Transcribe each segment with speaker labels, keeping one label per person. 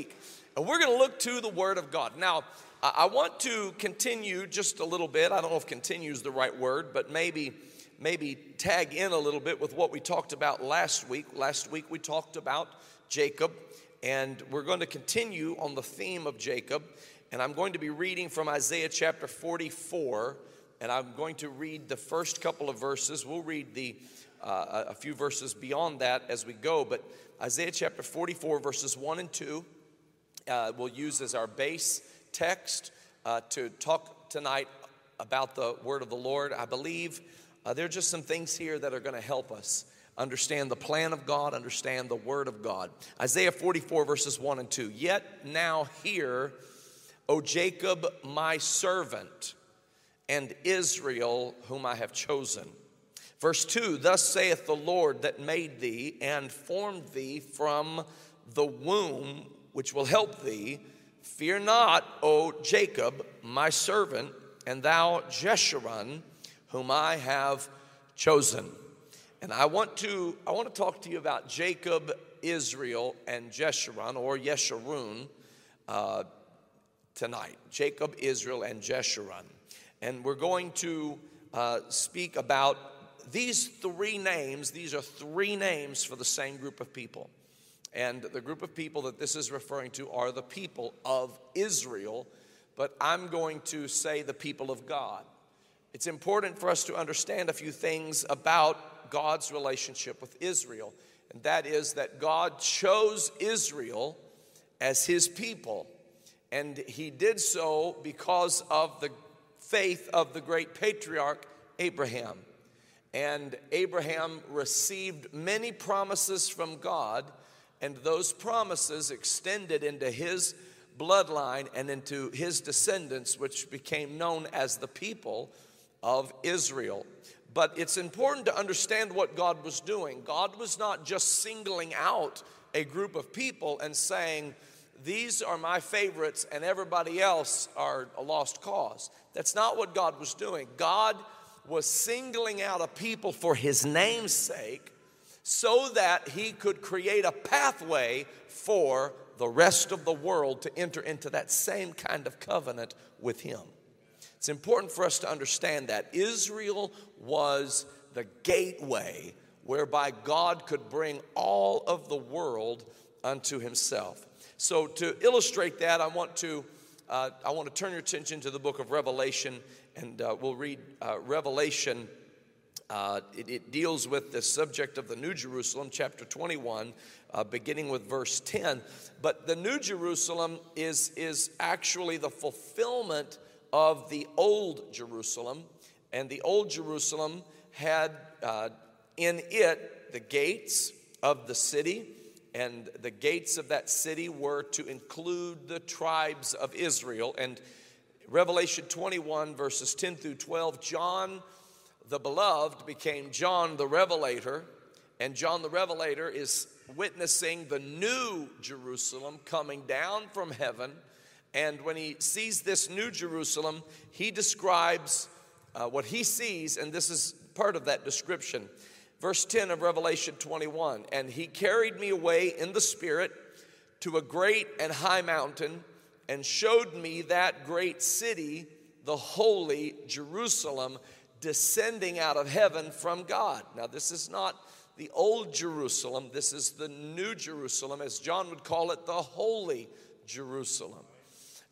Speaker 1: week. And we're going to look to the Word of God. Now, I want to continue just a little bit. I don't know if continue is the right word, but maybe maybe tag in a little bit with what we talked about last week. Last week we talked about Jacob, and we're going to continue on the theme of Jacob. And I'm going to be reading from Isaiah chapter 44, and I'm going to read the first couple of verses. We'll read the uh, a few verses beyond that as we go, but Isaiah chapter 44, verses 1 and 2, uh, we'll use as our base text uh, to talk tonight about the word of the Lord. I believe uh, there are just some things here that are going to help us understand the plan of God, understand the word of God. Isaiah 44, verses 1 and 2. Yet now hear, O Jacob, my servant, and Israel, whom I have chosen. Verse 2 Thus saith the Lord that made thee and formed thee from the womb, which will help thee. Fear not, O Jacob, my servant, and thou Jeshurun, whom I have chosen. And I want to I want to talk to you about Jacob, Israel, and Jeshurun or Yeshurun uh, tonight. Jacob, Israel, and Jeshurun. And we're going to uh, speak about these three names. These are three names for the same group of people. And the group of people that this is referring to are the people of Israel, but I'm going to say the people of God. It's important for us to understand a few things about God's relationship with Israel, and that is that God chose Israel as his people, and he did so because of the faith of the great patriarch Abraham. And Abraham received many promises from God and those promises extended into his bloodline and into his descendants, which became known as the people of Israel. But it's important to understand what God was doing. God was not just singling out a group of people and saying, These are my favorites and everybody else are a lost cause. That's not what God was doing. God was singling out a people for his name's sake so that he could create a pathway for the rest of the world to enter into that same kind of covenant with him. It's important for us to understand that Israel was the gateway whereby God could bring all of the world unto himself. So to illustrate that, I want to uh, I want to turn your attention to the book of Revelation, and uh, we'll read uh, Revelation uh, it, it, deals with the subject of the New Jerusalem, chapter 21, uh, beginning with verse 10. But the New Jerusalem is, is actually the fulfillment of the Old Jerusalem. And the Old Jerusalem had uh, in it the gates of the city, and the gates of that city were to include the tribes of Israel. And Revelation 21, verses 10 through 12, John the beloved became John the Revelator, and John the Revelator is witnessing the new Jerusalem coming down from heaven. And when he sees this new Jerusalem, he describes uh, what he sees, and this is part of that description. Verse 10 of Revelation 21 And he carried me away in the Spirit to a great and high mountain and showed me that great city, the holy Jerusalem descending out of heaven from God. Now, this is not the old Jerusalem, this is the new Jerusalem, as John would call it, the holy Jerusalem.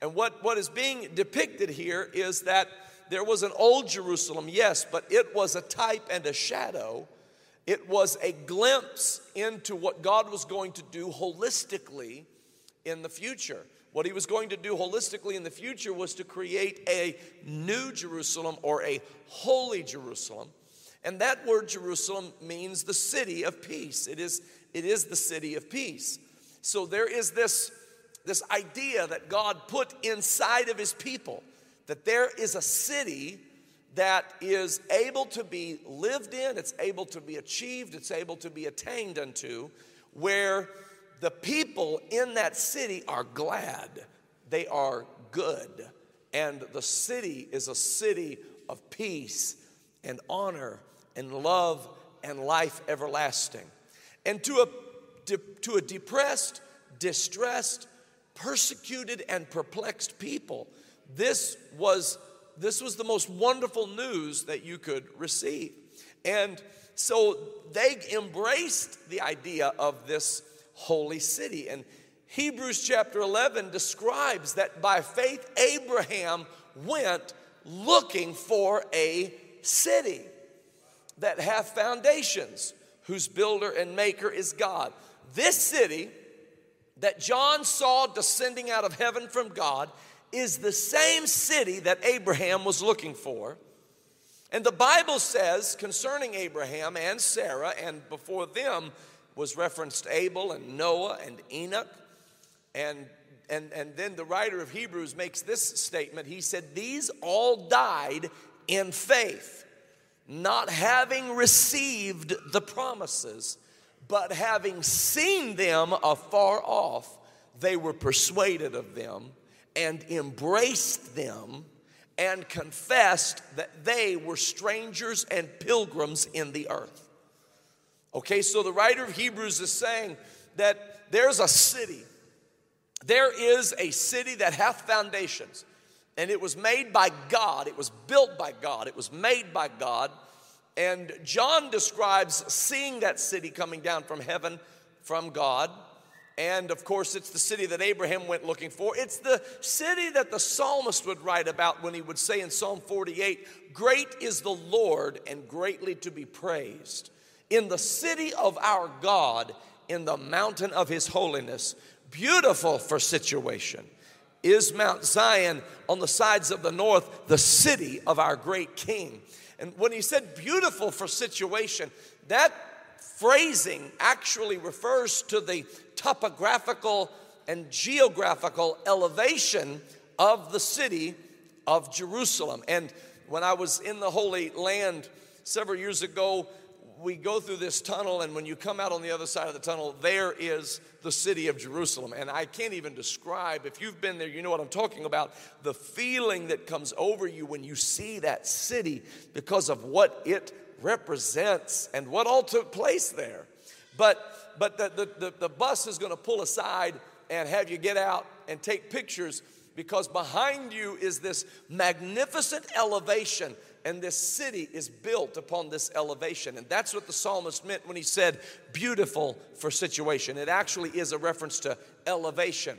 Speaker 1: And what, what is being depicted here is that there was an old Jerusalem, yes, but it was a type and a shadow. It was a glimpse into what God was going to do holistically in the future. What he was going to do holistically in the future was to create a new Jerusalem or a holy Jerusalem. And that word Jerusalem means the city of peace. It is, it is the city of peace. So there is this, this idea that God put inside of his people that there is a city that is able to be lived in, it's able to be achieved, it's able to be attained unto, where the people in that city are glad, they are good, and the city is a city of peace and honor and love and life everlasting. And to a, to a depressed, distressed, persecuted and perplexed people. This was, this was the most wonderful news that you could receive. And so they embraced the idea of this holy city. And Hebrews chapter 11 describes that by faith, Abraham went looking for a city that hath foundations, whose builder and maker is God. This city that John saw descending out of heaven from God is the same city that Abraham was looking for. And the Bible says concerning Abraham and Sarah, and before them was referenced Abel and Noah and Enoch. And, and, and then the writer of Hebrews makes this statement. He said, These all died in faith, not having received the promises but having seen them afar off, they were persuaded of them and embraced them and confessed that they were strangers and pilgrims in the earth. Okay, so the writer of Hebrews is saying that there's a city, there is a city that hath foundations, and it was made by God, it was built by God, it was made by God and John describes seeing that city coming down from heaven from God. And of course, it's the city that Abraham went looking for. It's the city that the psalmist would write about when he would say in Psalm 48 Great is the Lord and greatly to be praised. In the city of our God, in the mountain of his holiness, beautiful for situation, is Mount Zion on the sides of the north, the city of our great king. And when he said beautiful for situation, that phrasing actually refers to the topographical and geographical elevation of the city of Jerusalem. And when I was in the Holy Land several years ago, we go through this tunnel, and when you come out on the other side of the tunnel, there is the city of Jerusalem. And I can't even describe, if you've been there, you know what I'm talking about, the feeling that comes over you when you see that city because of what it represents and what all took place there. But, but the, the, the, the bus is going to pull aside and have you get out and take pictures because behind you is this magnificent elevation and this city is built upon this elevation. And that's what the psalmist meant when he said, beautiful for situation. It actually is a reference to elevation.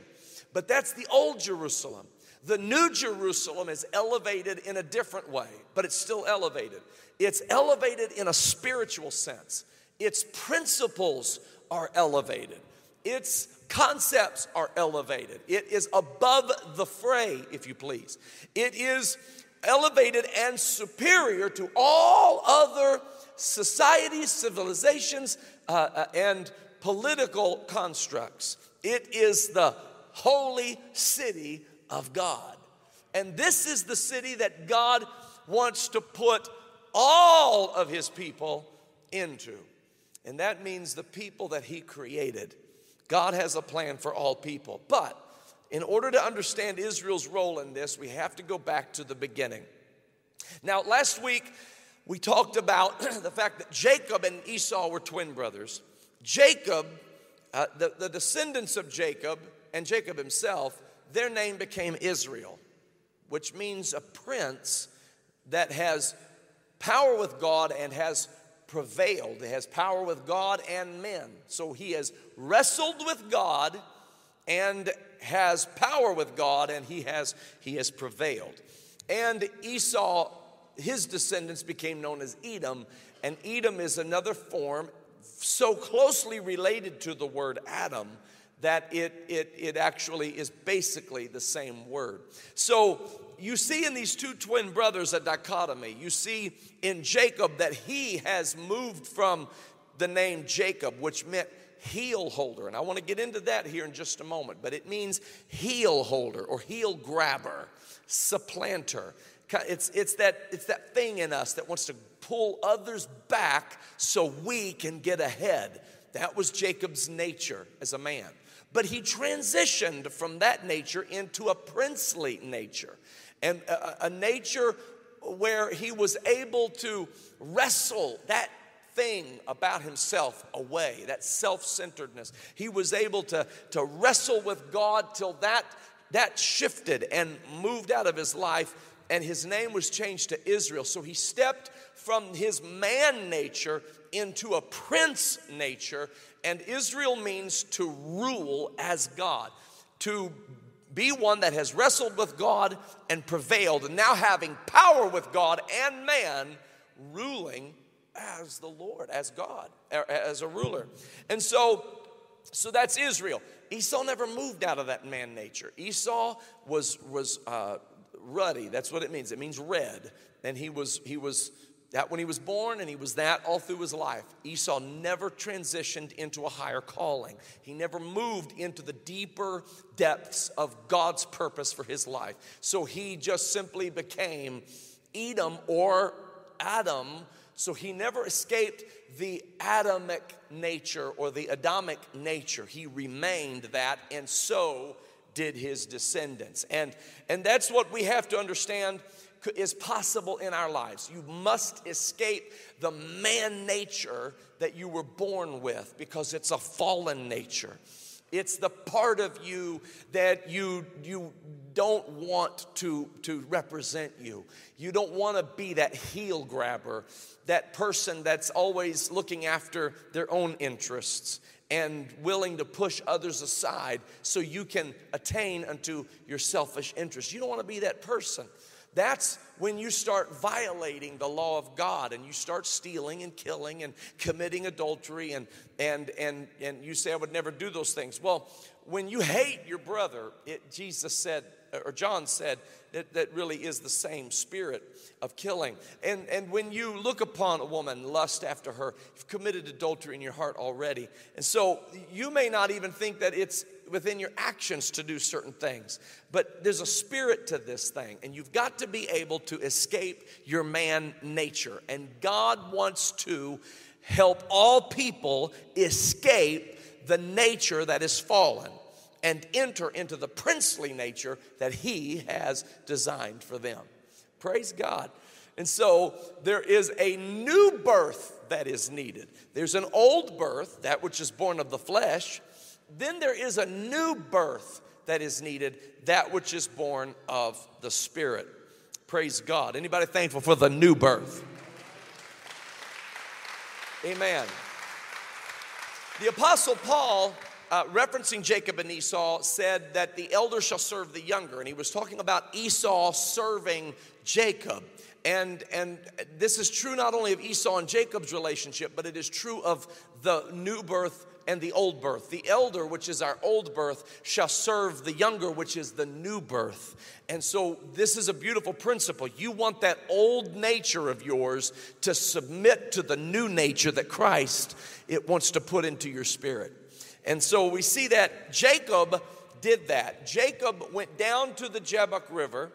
Speaker 1: But that's the old Jerusalem. The new Jerusalem is elevated in a different way, but it's still elevated. It's elevated in a spiritual sense. Its principles are elevated. Its concepts are elevated. It is above the fray, if you please. It is elevated and superior to all other societies, civilizations, uh, uh, and political constructs. It is the holy city of God. And this is the city that God wants to put all of his people into. And that means the people that he created. God has a plan for all people. But in order to understand Israel's role in this, we have to go back to the beginning. Now, last week we talked about the fact that Jacob and Esau were twin brothers. Jacob, uh, the, the descendants of Jacob and Jacob himself, their name became Israel, which means a prince that has power with God and has prevailed. He has power with God and men. So he has wrestled with God and has power with God and he has he has prevailed. And Esau, his descendants became known as Edom, and Edom is another form so closely related to the word Adam that it, it, it actually is basically the same word. So you see in these two twin brothers a dichotomy. You see in Jacob that he has moved from the name Jacob, which meant heel holder. And I want to get into that here in just a moment, but it means heel holder or heel grabber, supplanter. It's, it's, that, it's that thing in us that wants to pull others back so we can get ahead. That was Jacob's nature as a man. But he transitioned from that nature into a princely nature and a, a nature where he was able to wrestle that thing about himself away, that self centeredness. He was able to, to wrestle with God till that, that shifted and moved out of his life, and his name was changed to Israel. So he stepped from his man nature into a prince nature, and Israel means to rule as God, to be one that has wrestled with God and prevailed, and now having power with God and man, ruling as the Lord, as God, as a ruler. And so, so that's Israel. Esau never moved out of that man nature. Esau was was uh, ruddy. That's what it means. It means red. And he was he was that when he was born, and he was that all through his life. Esau never transitioned into a higher calling. He never moved into the deeper depths of God's purpose for his life. So he just simply became Edom or Adam. So he never escaped the Adamic nature or the Adamic nature. He remained that, and so did his descendants. And, and that's what we have to understand is possible in our lives. You must escape the man nature that you were born with because it's a fallen nature. It's the part of you that you, you don't want to, to represent you. You don't want to be that heel grabber, that person that's always looking after their own interests and willing to push others aside so you can attain unto your selfish interests. You don't want to be that person. That's when you start violating the law of God and you start stealing and killing and committing adultery and and and and you say I would never do those things. Well, when you hate your brother, it, Jesus said uh, or John said that that really is the same spirit of killing. And and when you look upon a woman, lust after her, you've committed adultery in your heart already. And so you may not even think that it's within your actions to do certain things. But there's a spirit to this thing, and you've got to be able to escape your man nature. And God wants to help all people escape the nature that is fallen and enter into the princely nature that He has designed for them. Praise God. And so there is a new birth that is needed. There's an old birth, that which is born of the flesh, then there is a new birth that is needed, that which is born of the Spirit. Praise God. Anybody thankful for the new birth? Amen. The Apostle Paul, uh, referencing Jacob and Esau, said that the elder shall serve the younger. And he was talking about Esau serving Jacob. And, and this is true not only of Esau and Jacob's relationship, but it is true of the new birth and the old birth. The elder, which is our old birth, shall serve the younger, which is the new birth. And so, this is a beautiful principle. You want that old nature of yours to submit to the new nature that Christ it wants to put into your spirit. And so, we see that Jacob did that. Jacob went down to the Jabbok River.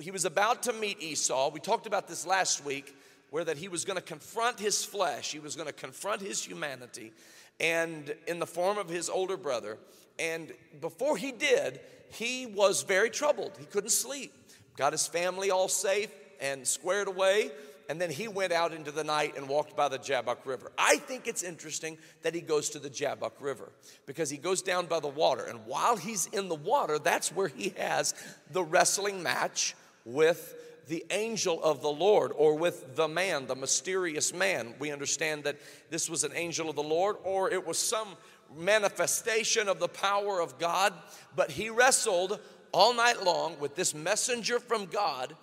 Speaker 1: He was about to meet Esau. We talked about this last week where that he was going to confront his flesh, he was going to confront his humanity, and in the form of his older brother. And before he did, he was very troubled. He couldn't sleep. Got his family all safe and squared away. And then he went out into the night and walked by the Jabbok River. I think it's interesting that he goes to the Jabbok River because he goes down by the water. And while he's in the water, that's where he has the wrestling match with the angel of the Lord or with the man, the mysterious man. We understand that this was an angel of the Lord or it was some manifestation of the power of God, but he wrestled all night long with this messenger from God,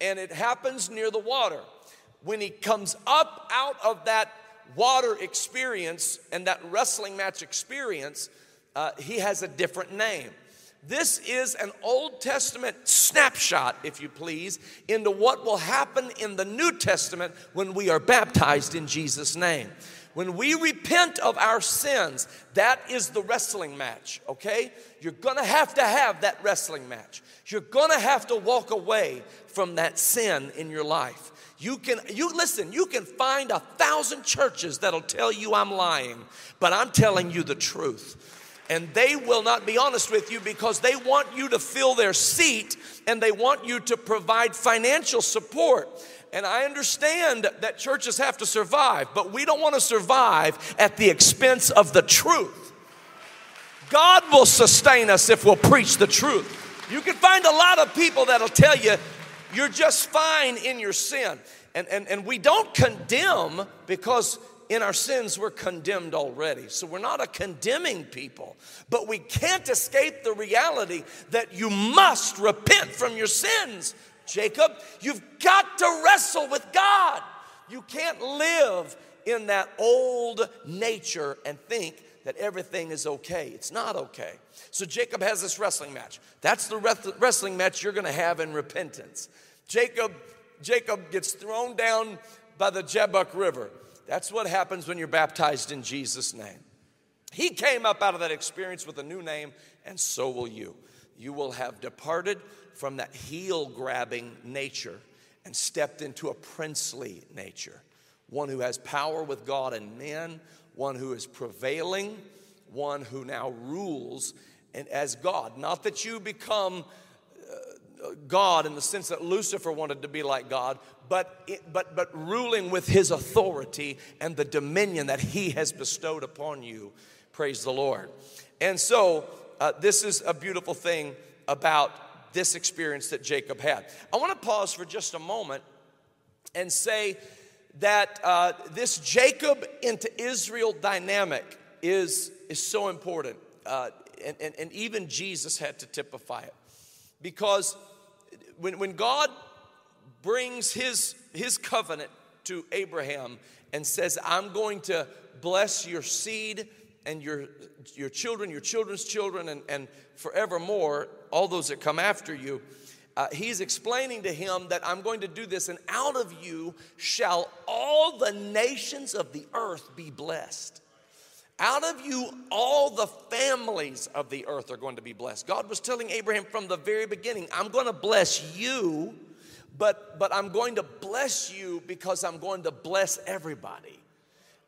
Speaker 1: and it happens near the water. When he comes up out of that water experience and that wrestling match experience, uh, he has a different name. This is an Old Testament snapshot, if you please, into what will happen in the New Testament when we are baptized in Jesus' name. When we repent of our sins, that is the wrestling match, okay? You're gonna have to have that wrestling match. You're gonna have to walk away from that sin in your life. You can, you listen, you can find a thousand churches that'll tell you I'm lying, but I'm telling you the truth. And they will not be honest with you because they want you to fill their seat and they want you to provide financial support. And I understand that churches have to survive, but we don't want to survive at the expense of the truth. God will sustain us if we'll preach the truth. You can find a lot of people that'll tell you you're just fine in your sin. And, and, and we don't condemn because in our sins we're condemned already. So we're not a condemning people, but we can't escape the reality that you must repent from your sins. Jacob, you've got to wrestle with God. You can't live in that old nature and think that everything is okay. It's not okay. So Jacob has this wrestling match. That's the wrestling match you're going to have in repentance. Jacob Jacob gets thrown down by the Jabbok River. That's what happens when you're baptized in Jesus' name. He came up out of that experience with a new name, and so will you. You will have departed from that heel grabbing nature and stepped into a princely nature, one who has power with God and men, one who is prevailing, one who now rules and as God. Not that you become God in the sense that Lucifer wanted to be like God, but, it, but, but ruling with his authority and the dominion that he has bestowed upon you. Praise the Lord. And so, uh, this is a beautiful thing about this experience that Jacob had. I want to pause for just a moment and say that uh, this Jacob into Israel dynamic is, is so important. Uh, and, and, and even Jesus had to typify it. Because when, when God brings his, his covenant to Abraham and says, I'm going to bless your seed and your, your children, your children's children, and, and forevermore, all those that come after you, uh, he's explaining to him that I'm going to do this, and out of you shall all the nations of the earth be blessed. Out of you, all the families of the earth are going to be blessed. God was telling Abraham from the very beginning, I'm going to bless you, but, but I'm going to bless you because I'm going to bless everybody.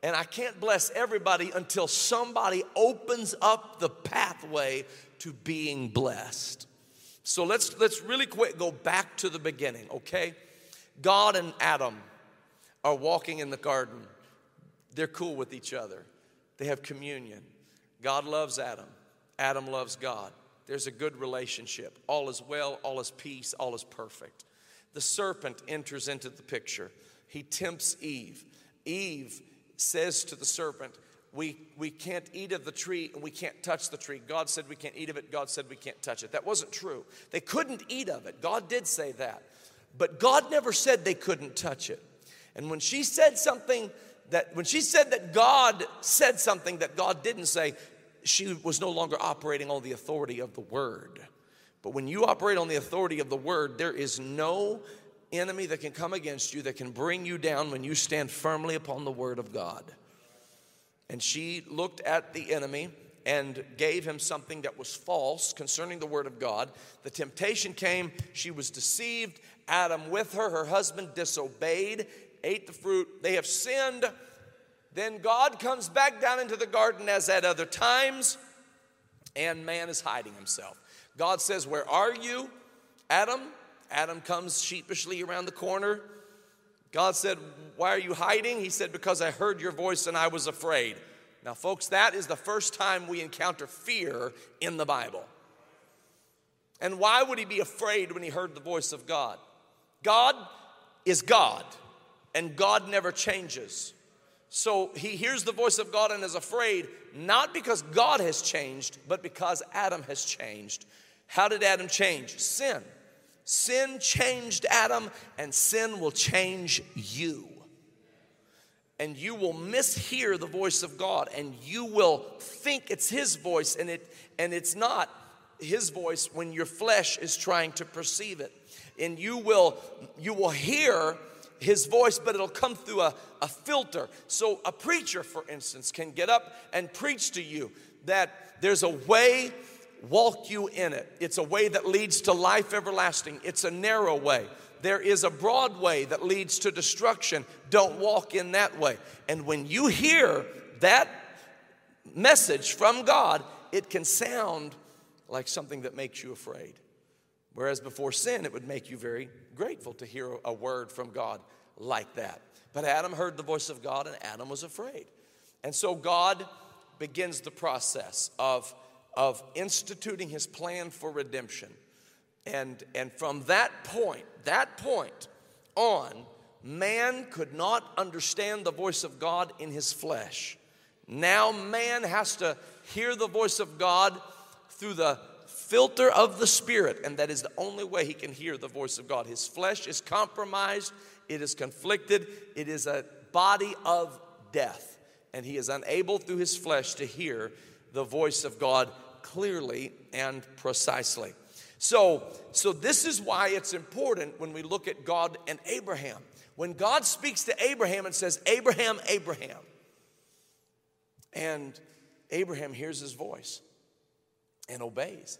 Speaker 1: And I can't bless everybody until somebody opens up the pathway to being blessed. So let's, let's really quick go back to the beginning, okay? God and Adam are walking in the garden, they're cool with each other. They have communion. God loves Adam, Adam loves God. There's a good relationship. All is well, all is peace, all is perfect. The serpent enters into the picture. He tempts Eve. Eve says to the serpent, we, we can't eat of the tree and we can't touch the tree. God said we can't eat of it. God said we can't touch it. That wasn't true. They couldn't eat of it. God did say that. But God never said they couldn't touch it. And when she said something that when she said that God said something that God didn't say, she was no longer operating on the authority of the word. But when you operate on the authority of the word, there is no enemy that can come against you that can bring you down when you stand firmly upon the word of God. And she looked at the enemy and gave him something that was false concerning the word of God. The temptation came, she was deceived. Adam with her, her husband disobeyed ate the fruit, they have sinned. Then God comes back down into the garden as at other times, and man is hiding himself. God says, Where are you, Adam? Adam comes sheepishly around the corner. God said, Why are you hiding? He said, Because I heard your voice and I was afraid. Now, folks, that is the first time we encounter fear in the Bible. And why would he be afraid when he heard the voice of God? God is God and God never changes. So he hears the voice of God and is afraid, not because God has changed, but because Adam has changed. How did Adam change? Sin. Sin changed Adam, and sin will change you. And you will mishear the voice of God, and you will think it's his voice, and, it, and it's not his voice when your flesh is trying to perceive it. And you will, you will hear his voice, but it'll come through a, a filter. So, a preacher, for instance, can get up and preach to you that there's a way, walk you in it. It's a way that leads to life everlasting, it's a narrow way. There is a broad way that leads to destruction. Don't walk in that way. And when you hear that message from God, it can sound like something that makes you afraid. Whereas before sin, it would make you very grateful to hear a word from God like that. But Adam heard the voice of God and Adam was afraid. And so God begins the process of, of instituting his plan for redemption. And, and from that point, that point on, man could not understand the voice of God in his flesh. Now man has to hear the voice of God through the filter of the Spirit, and that is the only way he can hear the voice of God. His flesh is compromised, it is conflicted, it is a body of death, and he is unable through his flesh to hear the voice of God clearly and precisely. So, so this is why it's important when we look at God and Abraham. When God speaks to Abraham and says, Abraham, Abraham, and Abraham hears his voice and obeys.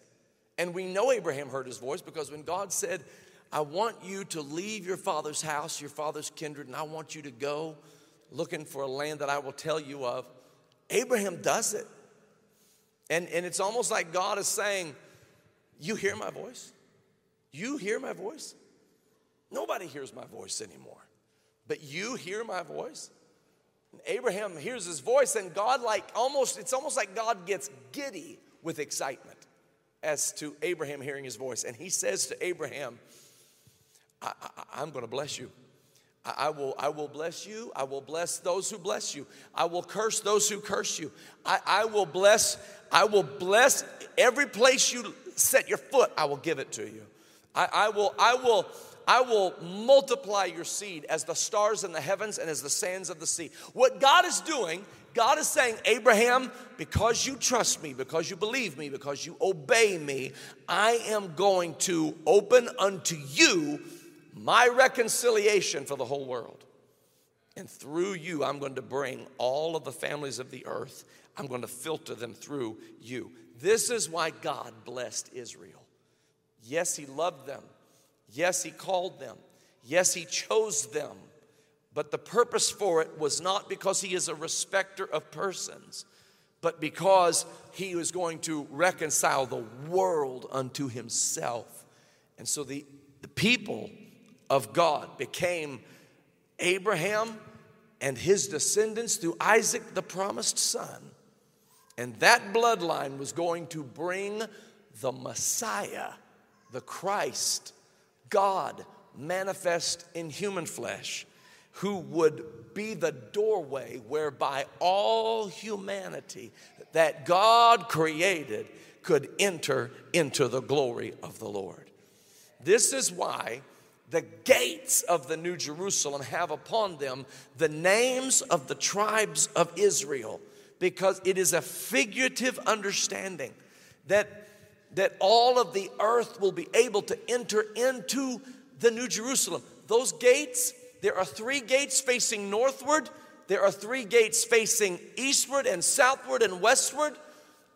Speaker 1: And we know Abraham heard his voice because when God said, I want you to leave your father's house, your father's kindred, and I want you to go looking for a land that I will tell you of, Abraham does it. And, and it's almost like God is saying, You hear my voice? You hear my voice? Nobody hears my voice anymore. But you hear my voice? And Abraham hears his voice, and God, like almost, it's almost like God gets giddy with excitement as to Abraham hearing his voice. And he says to Abraham, I, am going to bless you. I, I, will, I will bless you. I will bless those who bless you. I will curse those who curse you. I, I will bless, I will bless every place you set your foot, I will give it to you. I, I will, I will I will multiply your seed as the stars in the heavens and as the sands of the sea. What God is doing, God is saying, Abraham, because you trust me, because you believe me, because you obey me, I am going to open unto you my reconciliation for the whole world. And through you, I'm going to bring all of the families of the earth, I'm going to filter them through you. This is why God blessed Israel. Yes, He loved them. Yes, He called them. Yes, He chose them. But the purpose for it was not because He is a respecter of persons, but because He was going to reconcile the world unto Himself. And so the, the people of God became Abraham and his descendants through Isaac, the promised son. And that bloodline was going to bring the Messiah, the Christ, God manifest in human flesh, who would be the doorway whereby all humanity that God created could enter into the glory of the Lord. This is why the gates of the New Jerusalem have upon them the names of the tribes of Israel, because it is a figurative understanding that that all of the earth will be able to enter into the New Jerusalem. Those gates, there are three gates facing northward, there are three gates facing eastward and southward and westward.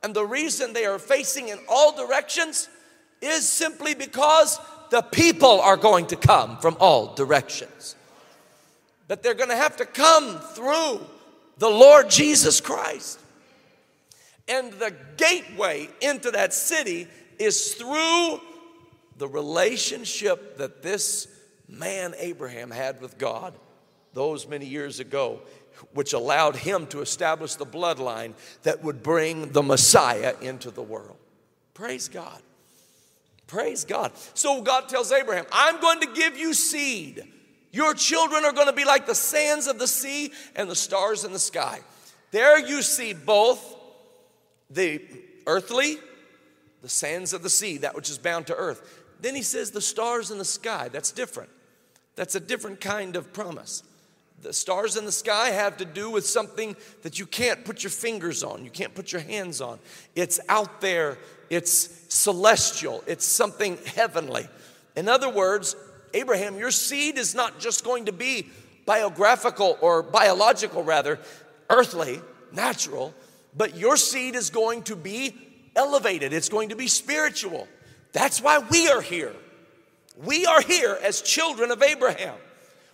Speaker 1: And the reason they are facing in all directions is simply because the people are going to come from all directions. But they're going to have to come through the Lord Jesus Christ. And the gateway into that city is through the relationship that this man Abraham had with God those many years ago, which allowed him to establish the bloodline that would bring the Messiah into the world. Praise God. Praise God. So God tells Abraham, I'm going to give you seed. Your children are going to be like the sands of the sea and the stars in the sky. There you see both the earthly, the sands of the sea, that which is bound to earth. Then he says the stars in the sky. That's different. That's a different kind of promise. The stars in the sky have to do with something that you can't put your fingers on, you can't put your hands on. It's out there, it's celestial, it's something heavenly. In other words, Abraham, your seed is not just going to be biographical or biological, rather, earthly, natural but your seed is going to be elevated, it's going to be spiritual. That's why we are here. We are here as children of Abraham.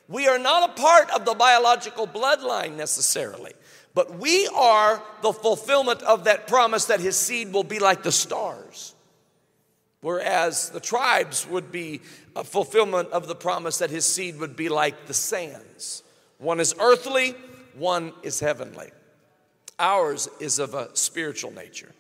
Speaker 1: We are not a part of the biological bloodline necessarily, But we are the fulfillment of that promise that his seed will be like the stars. Whereas the tribes would be a fulfillment of the promise that his seed would be like the sands. One is earthly, one is heavenly. Ours is of a spiritual nature,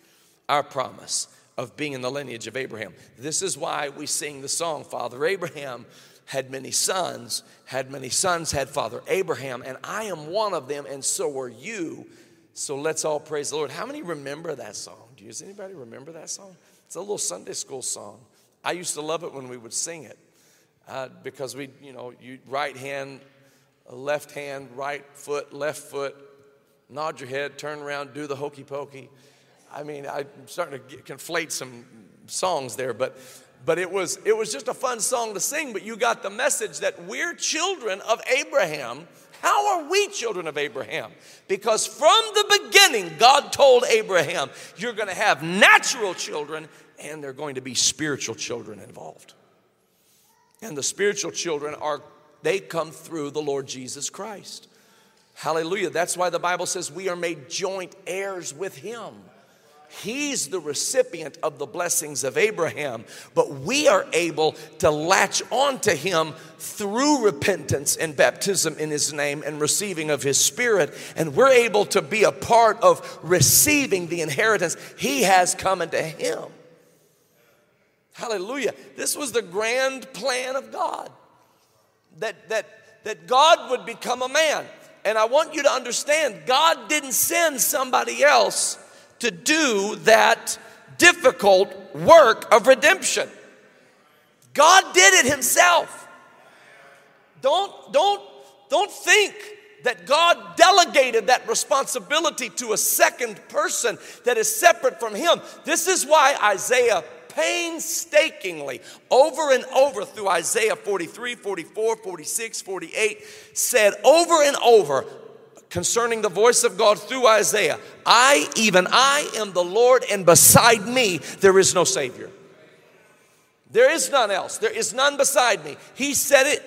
Speaker 1: our promise of being in the lineage of Abraham. This is why we sing the song, Father Abraham had many sons, had many sons, had Father Abraham, and I am one of them, and so are you. So let's all praise the Lord. How many remember that song? Does anybody remember that song? It's a little Sunday school song. I used to love it when we would sing it uh, because we, you know, you right hand, left hand, right foot, left foot, nod your head, turn around, do the hokey pokey. I mean, I'm starting to get, conflate some songs there, but but it was it was just a fun song to sing but you got the message that we're children of abraham. How are we children of abraham? Because from the beginning god told abraham you're going to have natural children and they're going to be spiritual children involved. And the spiritual children are they come through the lord jesus christ. Hallelujah. That's why the bible says we are made joint heirs with him He's the recipient of the blessings of Abraham, but we are able to latch on to him through repentance and baptism in his name and receiving of his spirit. And we're able to be a part of receiving the inheritance he has coming to him. Hallelujah. This was the grand plan of God that, that, that God would become a man. And I want you to understand, God didn't send somebody else to do that difficult work of redemption. God did it himself. Don't, don't, don't think that God delegated that responsibility to a second person that is separate from him. This is why Isaiah painstakingly, over and over through Isaiah 43, 44, 46, 48, said over and over, concerning the voice of God through Isaiah I, even I, am the Lord, and beside me there is no Savior. There is none else. There is none beside me. He said it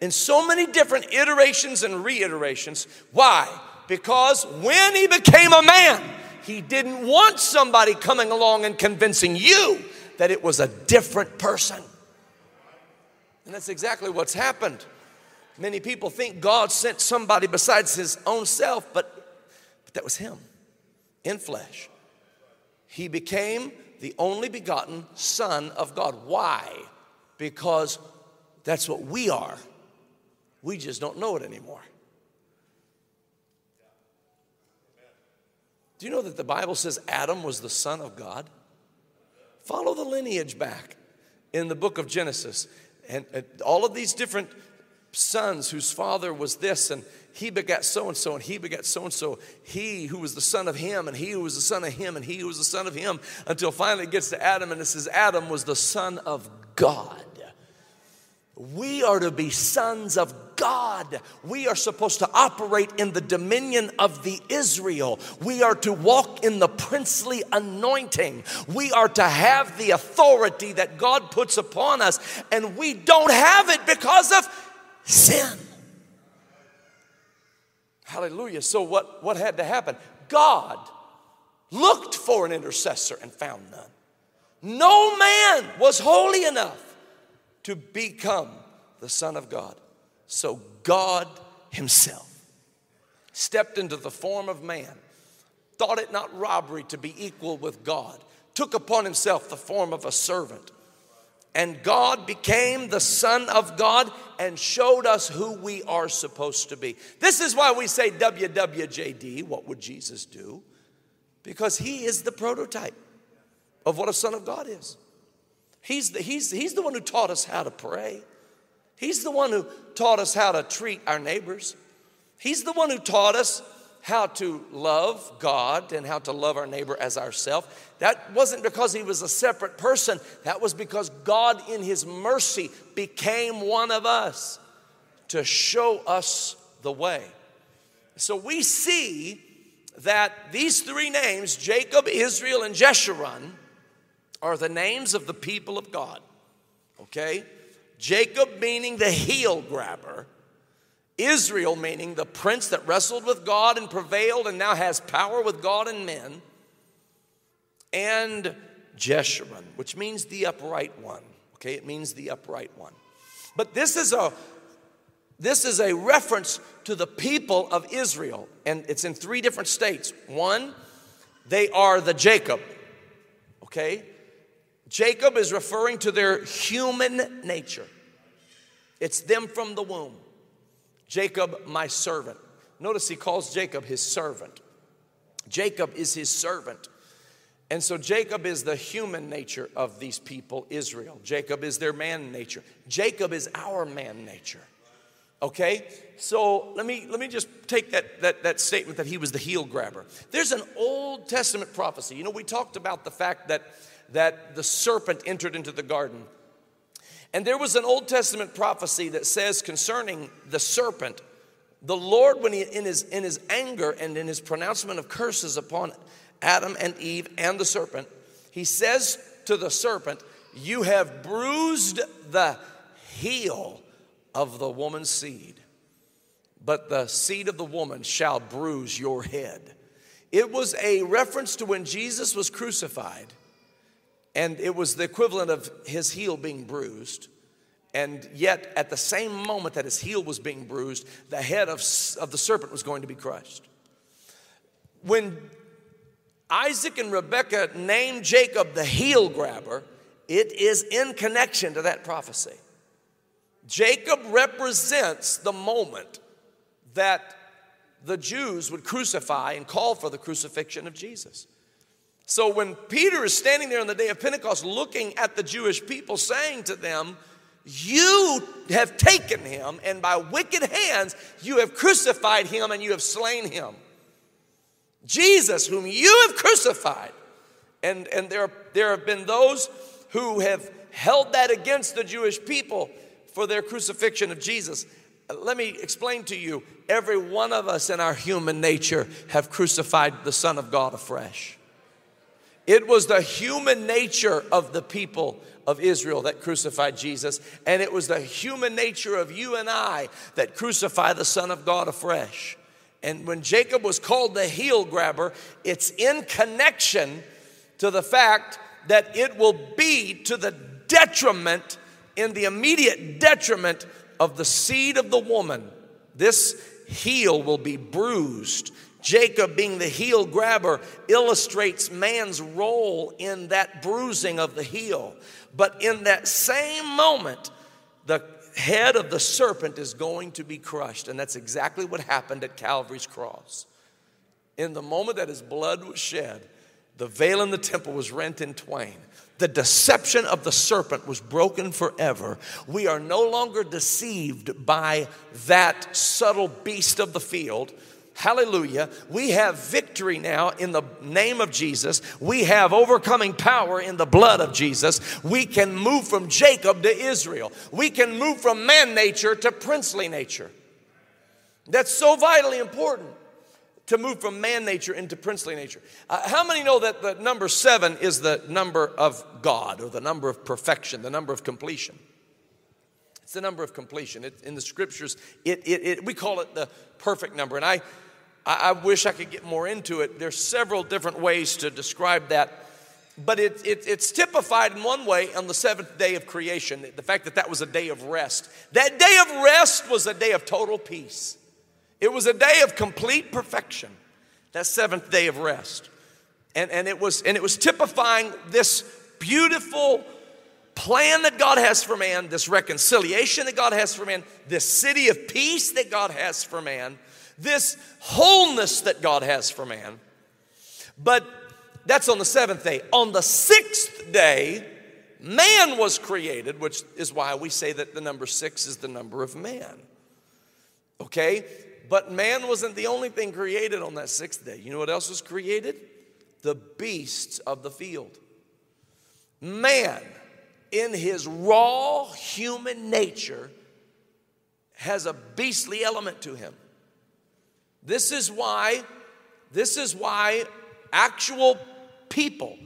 Speaker 1: in so many different iterations and reiterations. Why? Because when he became a man, he didn't want somebody coming along and convincing you that it was a different person. And that's exactly what's happened. Many people think God sent somebody besides his own self, but, but that was him in flesh. He became the only begotten Son of God. Why? Because that's what we are. We just don't know it anymore. Do you know that the Bible says Adam was the son of God? Follow the lineage back in the book of Genesis. And, all of these different sons whose father was this, and he begat so and so, and he begat so and so. He who was the son of him, and he who was the son of him, and he who was the son of him, until finally it gets to Adam, and it says Adam was the son of God. We are to be sons of God. We are supposed to operate in the dominion of the Israel. We are to walk in the princely anointing. We are to have the authority that God puts upon us, and we don't have it because of sin. Hallelujah. So, what, what had to happen? God looked for an intercessor and found none. No man was holy enough to become the Son of God. So, God Himself stepped into the form of man, thought it not robbery to be equal with God, took upon Himself the form of a servant and God became the Son of God and showed us who we are supposed to be. This is why we say WWJD, what would Jesus do? Because he is the prototype of what a Son of God is. He's the, he's, he's the one who taught us how to pray. He's the one who taught us how to treat our neighbors. He's the one who taught us how to love God and how to love our neighbor as ourselves. That wasn't because he was a separate person, that was because God, in his mercy, became one of us to show us the way. So we see that these three names, Jacob, Israel, and Jeshurun, are the names of the people of God. Okay? Jacob meaning the heel grabber, Israel, meaning the prince that wrestled with God and prevailed and now has power with God and men, and Jeshurun, which means the upright one. Okay, it means the upright one. But this is a this is a reference to the people of Israel, and it's in three different states. One, they are the Jacob. Okay? Jacob is referring to their human nature. It's them from the womb. Jacob, my servant. Notice he calls Jacob his servant. Jacob is his servant. And so Jacob is the human nature of these people, Israel. Jacob is their man nature. Jacob is our man nature. Okay? So let me let me just take that, that, that statement that he was the heel grabber. There's an Old Testament prophecy. You know, we talked about the fact that that the serpent entered into the garden. And there was an Old Testament prophecy that says concerning the serpent, the Lord, when he in his in his anger and in his pronouncement of curses upon Adam and Eve and the serpent, he says to the serpent, You have bruised the heel of the woman's seed, but the seed of the woman shall bruise your head. It was a reference to when Jesus was crucified, and it was the equivalent of his heel being bruised. And yet, at the same moment that his heel was being bruised, the head of, of the serpent was going to be crushed. When Isaac and Rebekah named Jacob the heel grabber, it is in connection to that prophecy. Jacob represents the moment that the Jews would crucify and call for the crucifixion of Jesus. So when Peter is standing there on the day of Pentecost looking at the Jewish people, saying to them, You have taken him, and by wicked hands you have crucified him and you have slain him. Jesus, whom you have crucified. And, and there, there have been those who have held that against the Jewish people for their crucifixion of Jesus. Let me explain to you every one of us in our human nature have crucified the Son of God afresh. It was the human nature of the people of Israel that crucified Jesus, and it was the human nature of you and I that crucified the Son of God afresh. And when Jacob was called the heel grabber, it's in connection to the fact that it will be to the detriment in the immediate detriment of the seed of the woman. This heel will be bruised. Jacob, being the heel grabber, illustrates man's role in that bruising of the heel. But in that same moment, the head of the serpent is going to be crushed. And that's exactly what happened at Calvary's cross. In the moment that his blood was shed, the veil in the temple was rent in twain the deception of the serpent was broken forever. We are no longer deceived by that subtle beast of the field. Hallelujah. We have victory now in the name of Jesus. We have overcoming power in the blood of Jesus. We can move from Jacob to Israel. We can move from man nature to princely nature. That's so vitally important to move from man nature into princely nature. Uh, how many know that the number seven is the number of God or the number of perfection, the number of completion? It's the number of completion. It, in the scriptures, it, it, it, we call it the perfect number. And I, I, I wish I could get more into it. There's several different ways to describe that but it, it, it's typified in one way on the seventh day of creation the fact that that was a day of rest that day of rest was a day of total peace it was a day of complete perfection, that seventh day of rest. And, and, it was, and it was typifying this beautiful plan that God has for man, this reconciliation that God has for man, this city of peace that God has for man, this wholeness that God has for man. But that's on the seventh day. On the sixth day, man was created, which is why we say that the number six is the number of man. Okay? But man wasn't the only thing created on that sixth day. You know what else was created? The beasts of the field. Man, in his raw human nature, has a beastly element to him. This is why, this is why actual people,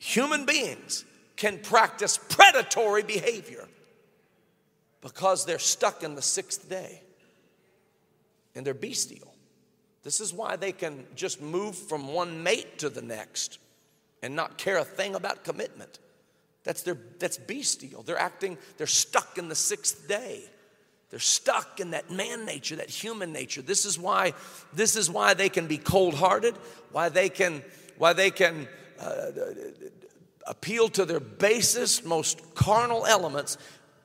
Speaker 1: human beings, can practice predatory behavior because they're stuck in the sixth day. and they're bestial. This is why they can just move from one mate to the next and not care a thing about commitment. That's their that's bestial. They're acting, they're stuck in the sixth day. They're stuck in that man nature, that human nature. This is why, this is why they can be cold-hearted, why they can, why they can uh, appeal to their basest, most carnal elements.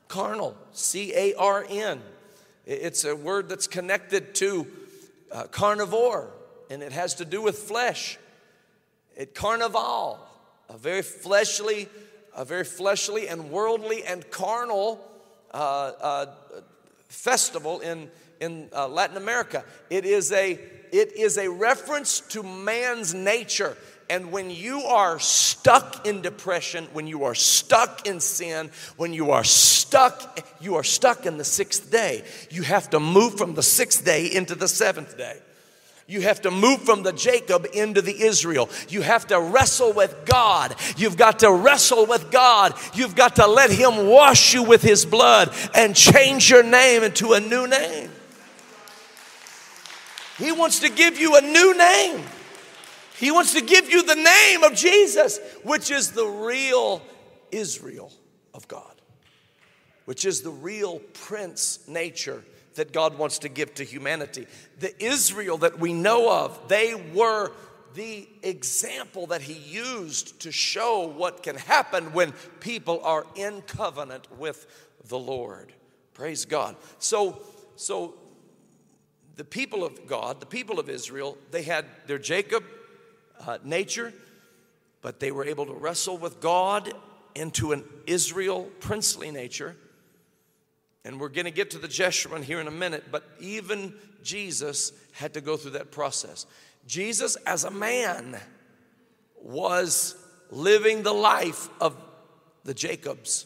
Speaker 1: Carnal, C-A-R-N. It's a word that's connected to uh, carnivore, and it has to do with flesh. It carnival, a very fleshly, a very fleshly and worldly and carnal uh, uh, festival in, in uh, Latin America. It is, a, it is a reference to man's nature. And when you are stuck in depression, when you are stuck in sin, when you are stuck, you are stuck in the sixth day. You have to move from the sixth day into the seventh day. You have to move from the Jacob into the Israel. You have to wrestle with God. You've got to wrestle with God. You've got to let Him wash you with His blood and change your name into a new name. He wants to give you a new name. He wants to give you the name of Jesus, which is the real Israel of God, which is the real prince nature that God wants to give to humanity. The Israel that we know of, they were the example that he used to show what can happen when people are in covenant with the Lord. Praise God. So, so the people of God, the people of Israel, they had their Jacob uh, nature, but they were able to wrestle with God into an Israel princely nature. And we're going to get to the Jeshurun here in a minute, but even Jesus had to go through that process. Jesus, as a man, was living the life of the Jacobs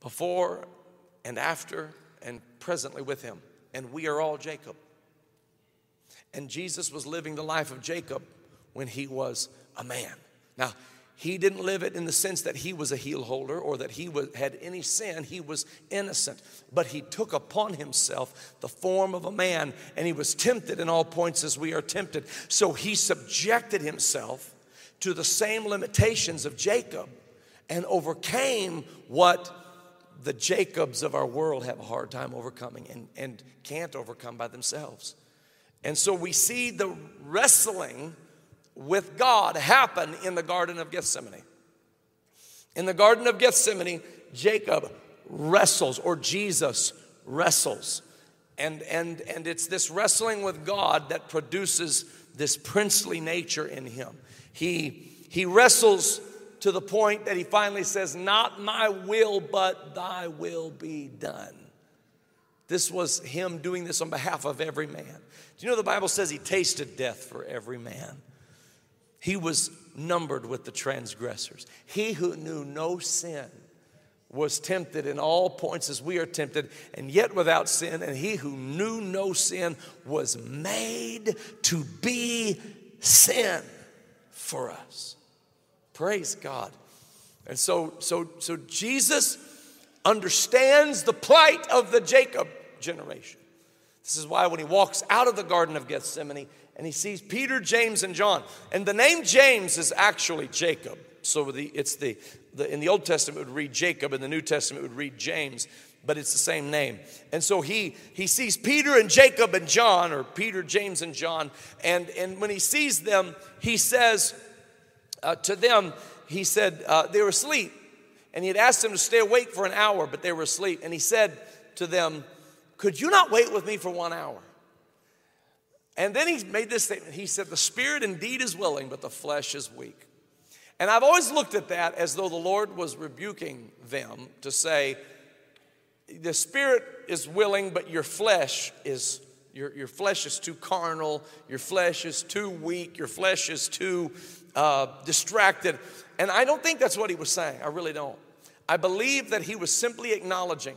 Speaker 1: before and after and presently with him. And we are all Jacob. And Jesus was living the life of Jacob when he was a man. Now, he didn't live it in the sense that he was a heel holder or that he was, had any sin. He was innocent. But he took upon himself the form of a man and he was tempted in all points as we are tempted. So he subjected himself to the same limitations of Jacob and overcame what the Jacobs of our world have a hard time overcoming and, and can't overcome by themselves. And so we see the wrestling with God happen in the Garden of Gethsemane. In the Garden of Gethsemane, Jacob wrestles, or Jesus wrestles. And, and, and it's this wrestling with God that produces this princely nature in him. He, he wrestles to the point that he finally says, Not my will, but thy will be done. This was him doing this on behalf of every man. Do you know the Bible says he tasted death for every man? He was numbered with the transgressors. He who knew no sin was tempted in all points as we are tempted, and yet without sin. And he who knew no sin was made to be sin for us. Praise God. And so, so, so Jesus understands the plight of the Jacob generation. This is why when he walks out of the Garden of Gethsemane, and he sees Peter, James, and John. And the name James is actually Jacob. So the, it's the, the, in the Old Testament it would read Jacob, in the New Testament it would read James, but it's the same name. And so he, he sees Peter and Jacob and John, or Peter, James, and John. And, and when he sees them, he says uh, to them, he said, uh, they were asleep. And he had asked them to stay awake for an hour, but they were asleep. And he said to them, Could you not wait with me for one hour? And then he made this statement. He said, The spirit indeed is willing, but the flesh is weak. And I've always looked at that as though the Lord was rebuking them to say, The spirit is willing, but your flesh is. Your, your flesh is too carnal, your flesh is too weak, your flesh is too uh, distracted. And I don't think that's what he was saying. I really don't. I believe that he was simply acknowledging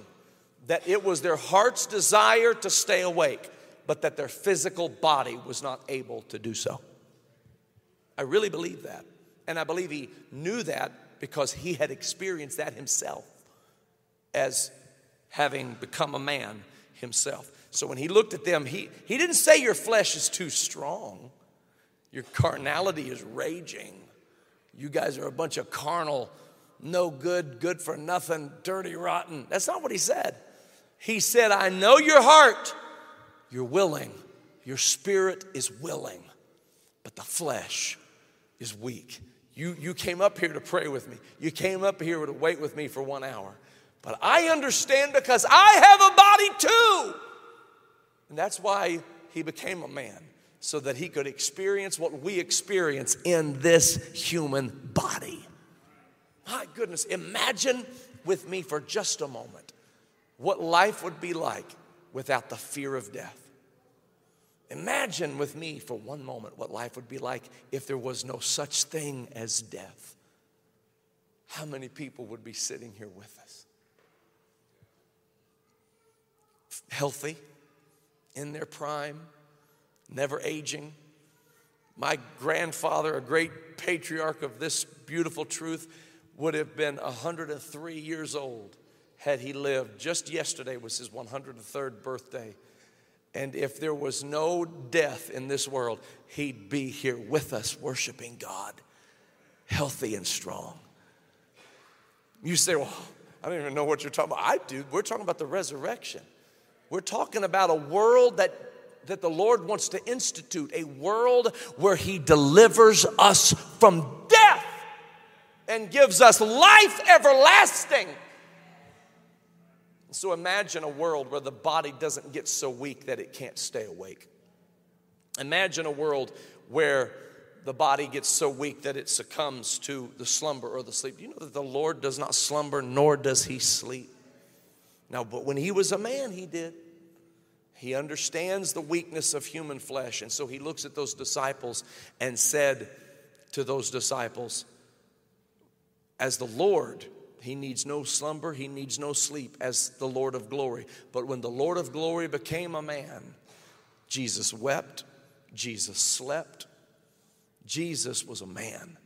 Speaker 1: that it was their heart's desire to stay awake but that their physical body was not able to do so. I really believe that. And I believe he knew that because he had experienced that himself as having become a man himself. So when he looked at them, he, he didn't say your flesh is too strong, your carnality is raging. You guys are a bunch of carnal, no good, good for nothing, dirty, rotten. That's not what he said. He said, I know your heart, you're willing, your spirit is willing, but the flesh is weak. You, you came up here to pray with me. You came up here to wait with me for one hour. But I understand because I have a body too. And that's why he became a man, so that he could experience what we experience in this human body. My goodness, imagine with me for just a moment what life would be like without the fear of death. Imagine with me for one moment what life would be like if there was no such thing as death. How many people would be sitting here with us? Healthy, in their prime, never aging. My grandfather, a great patriarch of this beautiful truth, would have been 103 years old had he lived. Just yesterday was his 103rd birthday. And if there was no death in this world, he'd be here with us worshiping God, healthy and strong. You say, Well, I don't even know what you're talking about. I do. We're talking about the resurrection. We're talking about a world that, that the Lord wants to institute, a world where He delivers us from death and gives us life everlasting. So imagine a world where the body doesn't get so weak that it can't stay awake. Imagine a world where the body gets so weak that it succumbs to the slumber or the sleep. Do you know that the Lord does not slumber nor does he sleep? Now, but when he was a man, he did. He understands the weakness of human flesh. And so he looks at those disciples and said to those disciples, As the Lord, he needs no slumber, he needs no sleep as the Lord of glory. But when the Lord of glory became a man, Jesus wept, Jesus slept, Jesus was a man,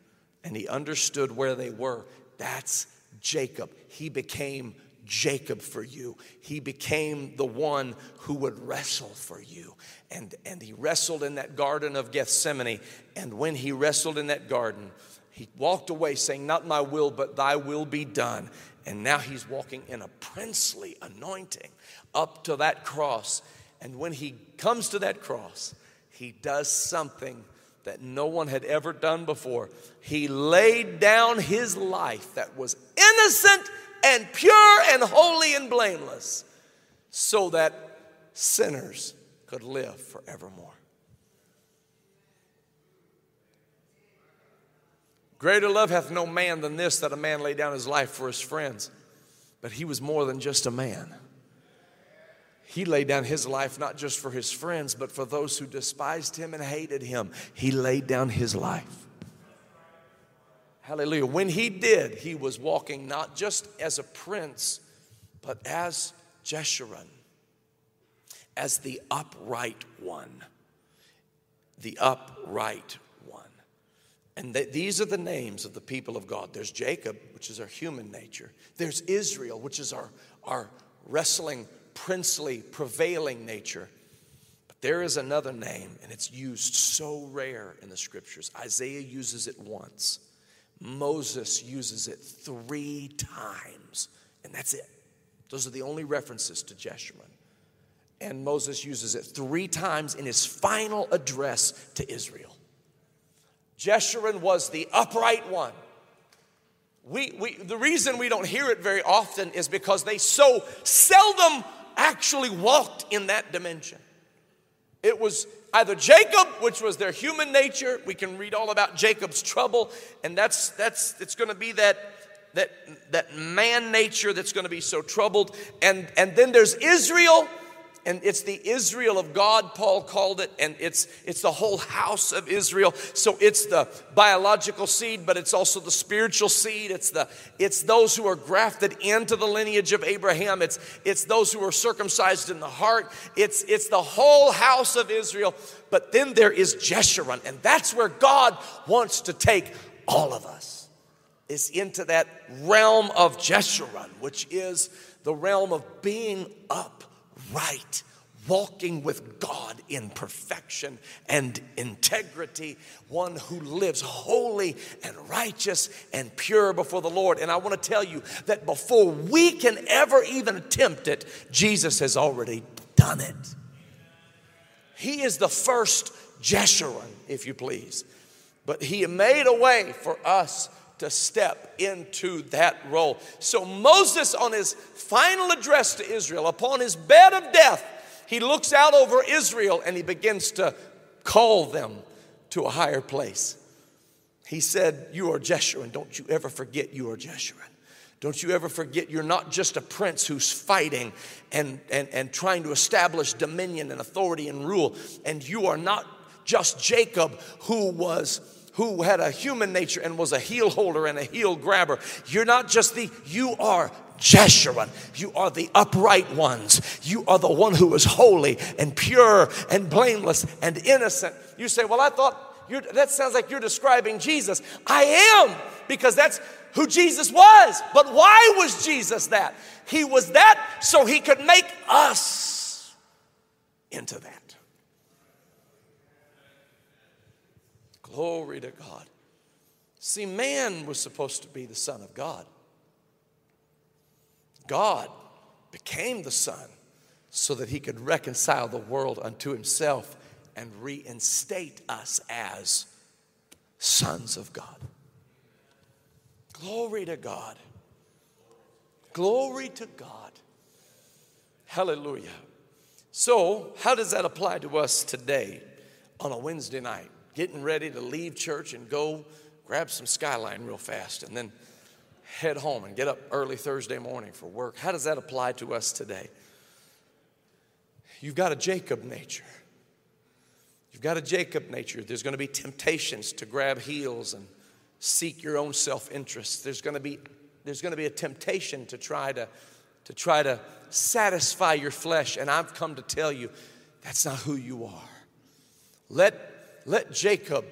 Speaker 1: and he understood where they were. That's Jacob. He became Jacob for you. He became the one who would wrestle for you. And, and he wrestled in that garden of Gethsemane. And when he wrestled in that garden, he walked away saying, Not my will, but thy will be done. And now he's walking in a princely anointing up to that cross. And when he comes to that cross, he does something that no one had ever done before. He laid down his life that was innocent and pure and holy and blameless so that sinners could live forevermore. Greater love hath no man than this, that a man lay down his life for his friends. But he was more than just a man. He laid down his life not just for his friends, but for those who despised him and hated him. He laid down his life. Hallelujah. When he did, he was walking not just as a prince, but as Jeshurun, as the upright one. The upright. And th- these are the names of the people of God. There's Jacob, which is our human nature. There's Israel, which is our, our wrestling, princely, prevailing nature. But there is another name, and it's used so rare in the scriptures. Isaiah uses it once. Moses uses it three times, and that's it. Those are the only references to Jeshurun. And Moses uses it three times in his final address to Israel. Jeshurun was the upright one. We, we, the reason we don't hear it very often is because they so seldom actually walked in that dimension. It was either Jacob, which was their human nature. We can read all about Jacob's trouble, and that's that's it's going to be that that that man nature that's going to be so troubled. And and then there's Israel, and it's the Israel of God, Paul called it, and it's it's the whole house of Israel. So it's the biological seed, but it's also the spiritual seed. It's the it's those who are grafted into the lineage of Abraham. It's it's those who are circumcised in the heart. It's it's the whole house of Israel. But then there is Jeshurun, and that's where God wants to take all of us. Is into that realm of Jeshurun, which is the realm of being up right, walking with God in perfection and integrity, one who lives holy and righteous and pure before the Lord. And I want to tell you that before we can ever even attempt it, Jesus has already done it. He is the first Jeshurun, if you please. But he made a way for us to step into that role. So Moses, on his final address to Israel, upon his bed of death, he looks out over Israel and he begins to call them to a higher place. He said, You are Jeshurun. Don't you ever forget you are Jeshurun. Don't you ever forget you're not just a prince who's fighting and, and, and trying to establish dominion and authority and rule. And you are not just Jacob who was who had a human nature and was a heel holder and a heel grabber. You're not just the, you are Jeshurun. You are the upright ones. You are the one who is holy and pure and blameless and innocent. You say, Well, I thought that sounds like you're describing Jesus. I am, because that's who Jesus was. But why was Jesus that? He was that so he could make us into that. Glory to God. See, man was supposed to be the Son of God. God became the Son so that he could reconcile the world unto himself and reinstate us as sons of God. Glory to God. Glory to God. Hallelujah. So, how does that apply to us today on a Wednesday night? Getting ready to leave church and go grab some skyline real fast and then head home and get up early Thursday morning for work. How does that apply to us today? You've got a Jacob nature. You've got a Jacob nature. There's going to be temptations to grab heels and seek your own self-interest. There's going to be there's going to be a temptation to try to to try to satisfy your flesh and I've come to tell you that's not who you are. Let let Jacob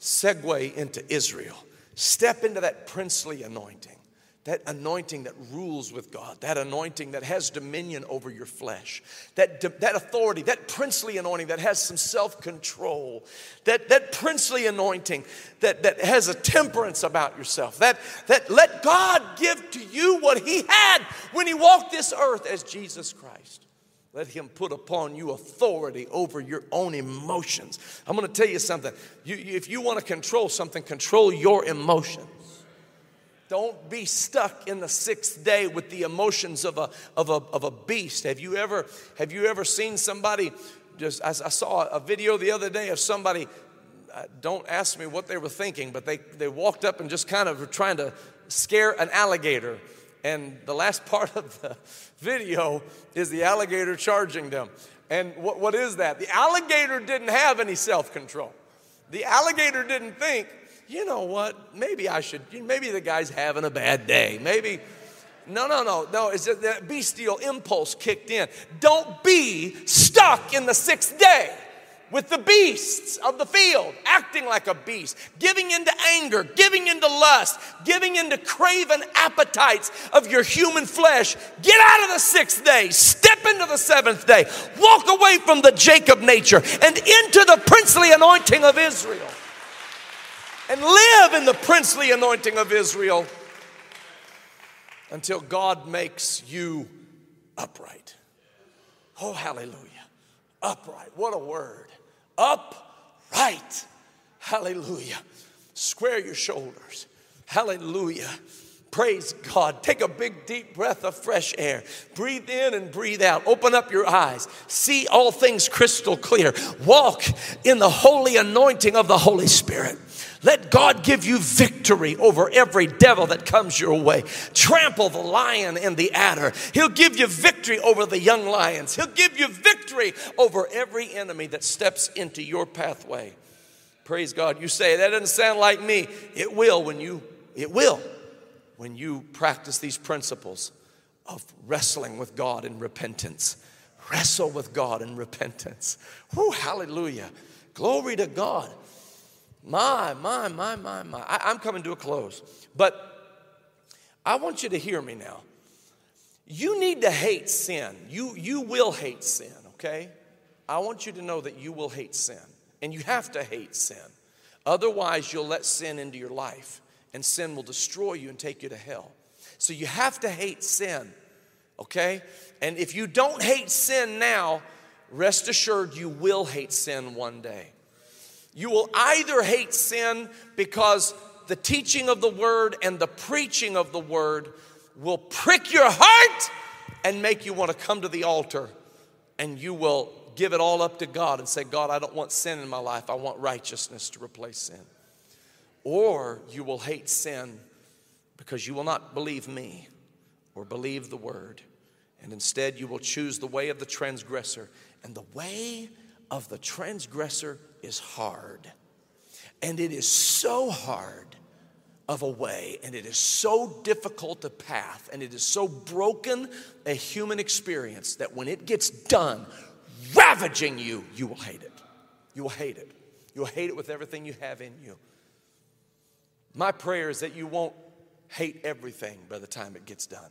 Speaker 1: segue into Israel. Step into that princely anointing that anointing that rules with God, that anointing that has dominion over your flesh, that, that authority, that princely anointing that has some self control, that, that princely anointing that, that has a temperance about yourself, that, that let God give to you what He had when He walked this earth as Jesus Christ. Let him put upon you authority over your own emotions. I'm going to tell you something. You, if you want to control something, control your emotions. Don't be stuck in the sixth day with the emotions of a, of a, of a beast. Have you ever, have you ever seen somebody just, I, I saw a video the other day of somebody, uh, don't ask me what they were thinking, but they, they walked up and just kind of were trying to scare an alligator. And the last part of the video is the alligator charging them. And what, what is that? The alligator didn't have any self control. The alligator didn't think, you know what? Maybe I should, maybe the guy's having a bad day. Maybe, no, no, no, no. It's that bestial impulse kicked in. Don't be stuck in the sixth day with the beasts of the field, acting like a beast, giving into anger, giving into lust, giving into craven appetites of your human flesh. Get out of the sixth day, step into the seventh day, walk away from the Jacob nature and into the princely anointing of Israel and live in the princely anointing of Israel until God makes you upright. Oh, hallelujah. Upright. What a word. Upright. Hallelujah. Square your shoulders. Hallelujah. Praise God. Take a big, deep breath of fresh air. Breathe in and breathe out. Open up your eyes. See all things crystal clear. Walk in the holy anointing of the Holy Spirit. Let God give you victory over every devil that comes your way. Trample the lion and the adder. He'll give you victory over the young lions. He'll give you victory over every enemy that steps into your pathway. Praise God. You say, that doesn't sound like me. It will when you, it will when you practice these principles of wrestling with God in repentance. Wrestle with God in repentance. Whoo, hallelujah. Glory to God. My, my, my, my, my. I, I'm coming to a close. But I want you to hear me now. You need to hate sin. You, you will hate sin, okay? I want you to know that you will hate sin, and you have to hate sin. Otherwise, you'll let sin into your life, and sin will destroy you and take you to hell. So you have to hate sin, okay? And if you don't hate sin now, rest assured you will hate sin one day. You will either hate sin because the teaching of the word and the preaching of the word will prick your heart and make you want to come to the altar and you will give it all up to God and say, God, I don't want sin in my life. I want righteousness to replace sin. Or you will hate sin because you will not believe me or believe the word. And instead, you will choose the way of the transgressor. And the way of the transgressor is hard. And it is so hard of a way, and it is so difficult a path, and it is so broken a human experience that when it gets done, ravaging you, you will hate it. You will hate it. You will hate it with everything you have in you. My prayer is that you won't hate everything by the time it gets done,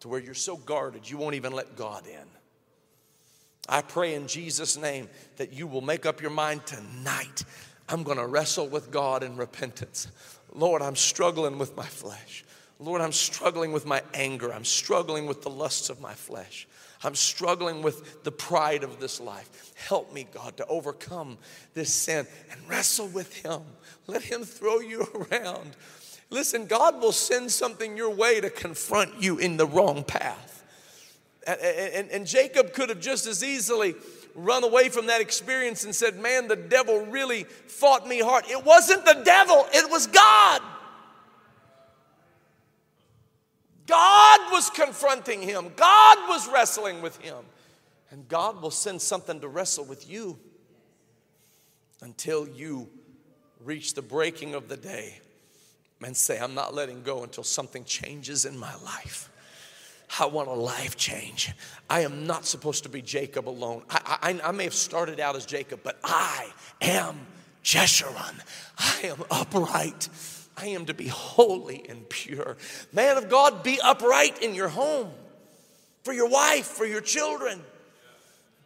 Speaker 1: to where you're so guarded you won't even let God in. I pray in Jesus' name that you will make up your mind tonight. I'm going to wrestle with God in repentance. Lord, I'm struggling with my flesh. Lord, I'm struggling with my anger. I'm struggling with the lusts of my flesh. I'm struggling with the pride of this life. Help me, God, to overcome this sin and wrestle with Him. Let Him throw you around. Listen, God will send something your way to confront you in the wrong path. And, and, and, Jacob could have just as easily run away from that experience and said, Man, the devil really fought me hard. It wasn't the devil, it was God. God was confronting him, God was wrestling with him. And God will send something to wrestle with you until you reach the breaking of the day and say, I'm not letting go until something changes in my life. I want a life change. I am not supposed to be Jacob alone. I, I, I may have started out as Jacob, but I am Jeshurun. I am upright. I am to be holy and pure. Man of God, be upright in your home, for your wife, for your children.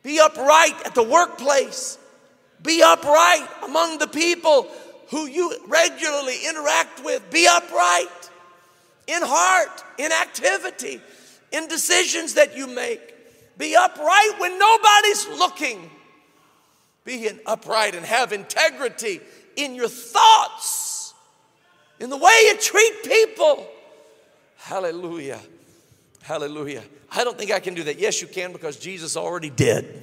Speaker 1: Be upright at the workplace. Be upright among the people who you regularly interact with. Be upright in heart, in activity in decisions that you make. Be upright when nobody's looking. Be upright and have integrity in your thoughts, in the way you treat people. Hallelujah. Hallelujah. I don't think I can do that. Yes, you can because Jesus already did.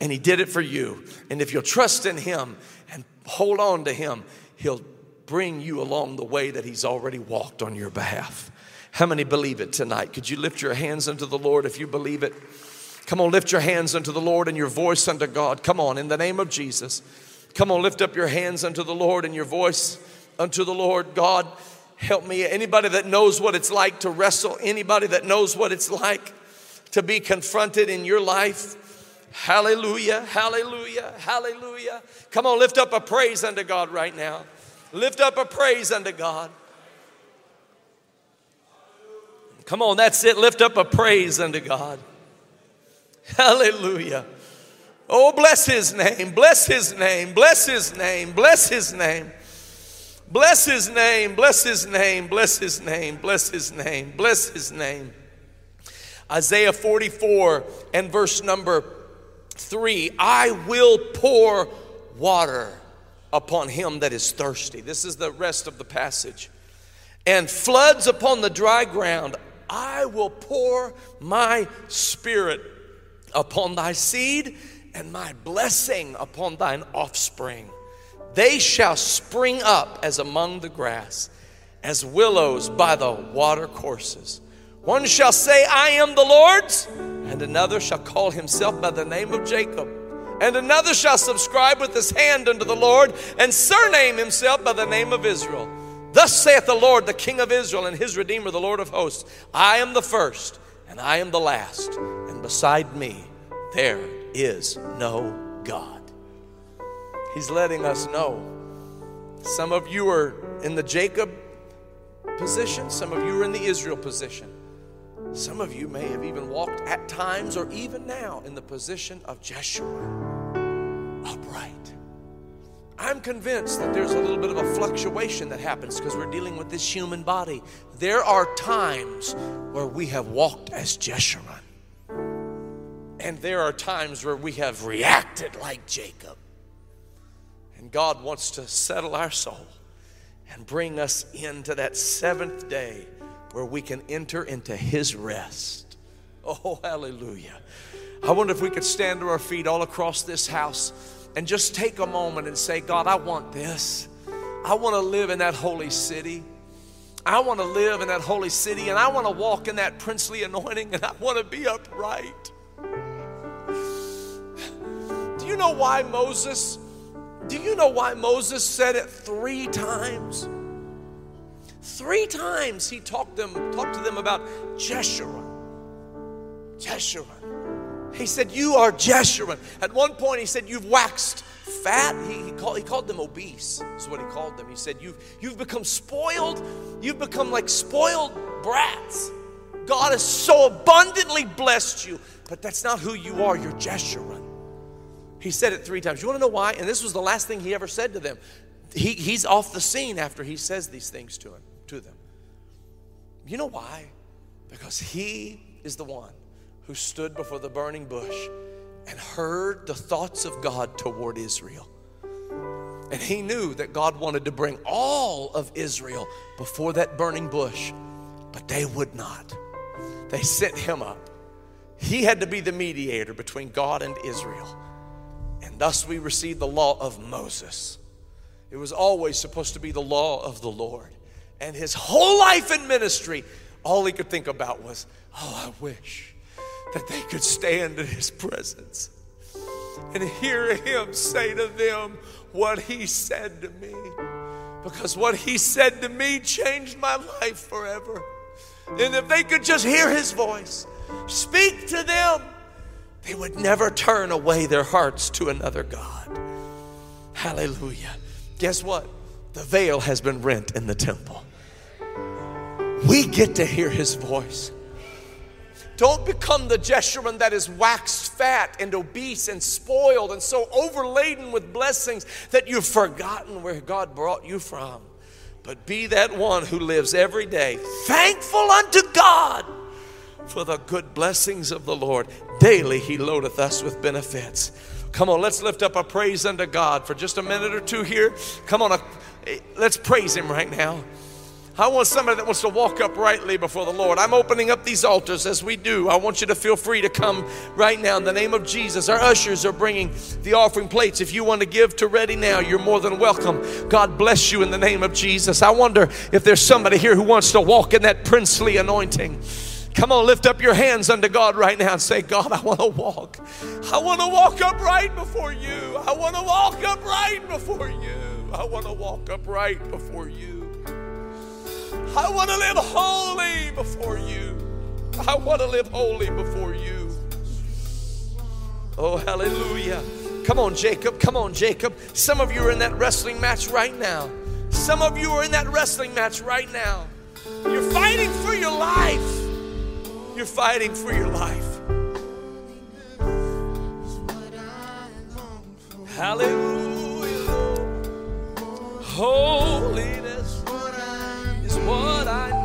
Speaker 1: And He did it for you. And if you'll trust in Him and hold on to Him, He'll bring you along the way that He's already walked on your behalf. How many believe it tonight? Could you lift your hands unto the Lord if you believe it? Come on, lift your hands unto the Lord and your voice unto God. Come on, in the name of Jesus. Come on, lift up your hands unto the Lord and your voice unto the Lord. God, help me. Anybody that knows what it's like to wrestle, anybody that knows what it's like to be confronted in your life. Hallelujah, hallelujah, hallelujah. Come on, lift up a praise unto God right now. Lift up a praise unto God. Come on, that's it. Lift up a praise unto God. Hallelujah. Oh, bless his name, bless his name, bless his name, bless his name. Bless his name, bless his name, bless his name, bless his name, bless his name. Isaiah 44 and verse number 3 I will pour water upon him that is thirsty. This is the rest of the passage. And floods upon the dry ground. I will pour my spirit upon thy seed and my blessing upon thine offspring. They shall spring up as among the grass, as willows by the water courses. One shall say, I am the Lord's, and another shall call himself by the name of Jacob. And another shall subscribe with his hand unto the Lord, and surname himself by the name of Israel. Thus saith the Lord, the King of Israel, and his Redeemer, the Lord of hosts I am the first, and I am the last, and beside me there is no God. He's letting us know. Some of you are in the Jacob position, some of you are in the Israel position. Some of you may have even walked at times or even now in the position of Jeshurun, upright. I'm convinced that there's a little bit of a fluctuation that happens because we're dealing with this human body. There are times where we have walked as Jeshurun. And there are times where we have reacted like Jacob. And God wants to settle our soul and bring us into that seventh day where we can enter into His rest. Oh, hallelujah. I wonder if we could stand to our feet all across this house and just take a moment and say, God, I want this. I want to live in that holy city. I want to live in that holy city and I want to walk in that princely anointing and I want to be upright. Do you know why Moses? Do you know why Moses said it three times? Three times he talked them talked to them about Jeshurun. Jeshurun. He said, You are Jeshurun. At one point, he said, You've waxed fat. He, he, called, he called them obese, is what he called them. He said, you've, you've become spoiled. You've become like spoiled brats. God has so abundantly blessed you, but that's not who you are. You're Jeshurun. He said it three times. You want to know why? And this was the last thing he ever said to them. He, he's off the scene after he says these things to him, to them. You know why? Because he is the one who stood before the burning bush and heard the thoughts of God toward Israel. And he knew that God wanted to bring all of Israel before that burning bush, but they would not. They sent him up. He had to be the mediator between God and Israel. And thus we received the law of Moses. It was always supposed to be the law of the Lord. And his whole life in ministry, all he could think about was, oh, I wish that they could stand in his presence and hear him say to them what he said to me. Because what he said to me changed my life forever. And if they could just hear his voice, speak to them, they would never turn away their hearts to another God. Hallelujah. Guess what? The veil has been rent in the temple. We get to hear his voice. Don't become the Jeshurun that is waxed fat and obese and spoiled and so overladen with blessings that you've forgotten where God brought you from. But be that one who lives every day thankful unto God for the good blessings of the Lord. Daily he loadeth us with benefits. Come on, let's lift up a praise unto God for just a minute or two here. Come on, uh, let's praise him right now. I want somebody that wants to walk uprightly before the Lord. I'm opening up these altars as we do. I want you to feel free to come right now in the name of Jesus. Our ushers are bringing the offering plates. If you want to give to Ready now, you're more than welcome. God bless you in the name of Jesus. I wonder if there's somebody here who wants to walk in that princely anointing. Come on, lift up your hands unto God right now and say, God, I want to walk. I want to walk upright before you. I want to walk upright before you. I want to walk upright before you. I want to live holy before you. I want to live holy before you. Oh, hallelujah. Come on, Jacob. Come on, Jacob. Some of you are in that wrestling match right now. Some of you are in that wrestling match right now. You're fighting for your life. You're fighting for your life. Hallelujah. Holiness what I